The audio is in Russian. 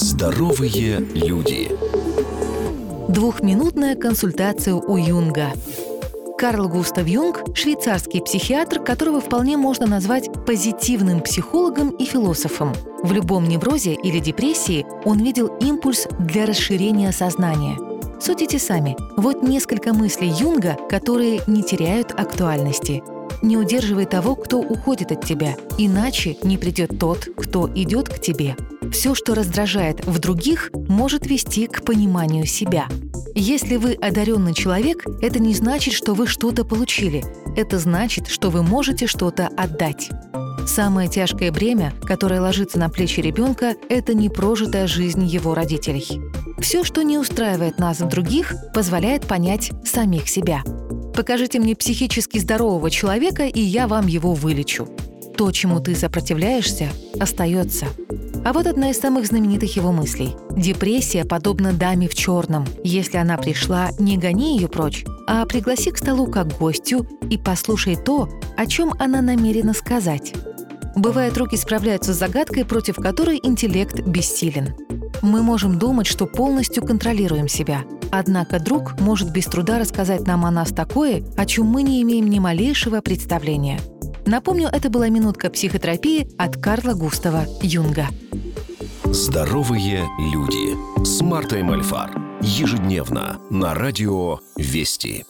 Здоровые люди. Двухминутная консультация у Юнга. Карл Густав Юнг – швейцарский психиатр, которого вполне можно назвать позитивным психологом и философом. В любом неврозе или депрессии он видел импульс для расширения сознания. Судите сами. Вот несколько мыслей Юнга, которые не теряют актуальности. Не удерживай того, кто уходит от тебя, иначе не придет тот, кто идет к тебе – все, что раздражает в других, может вести к пониманию себя. Если вы одаренный человек, это не значит, что вы что-то получили. Это значит, что вы можете что-то отдать. Самое тяжкое бремя, которое ложится на плечи ребенка, это непрожитая жизнь его родителей. Все, что не устраивает нас в других, позволяет понять самих себя. Покажите мне психически здорового человека, и я вам его вылечу. То, чему ты сопротивляешься, остается. А вот одна из самых знаменитых его мыслей. Депрессия подобна даме в черном. Если она пришла, не гони ее прочь, а пригласи к столу как гостю и послушай то, о чем она намерена сказать. Бывает, руки справляются с загадкой, против которой интеллект бессилен. Мы можем думать, что полностью контролируем себя. Однако друг может без труда рассказать нам о нас такое, о чем мы не имеем ни малейшего представления. Напомню, это была минутка психотерапии от Карла Густава Юнга. Здоровые люди с Мартой Мальфар. Ежедневно на радио «Вести».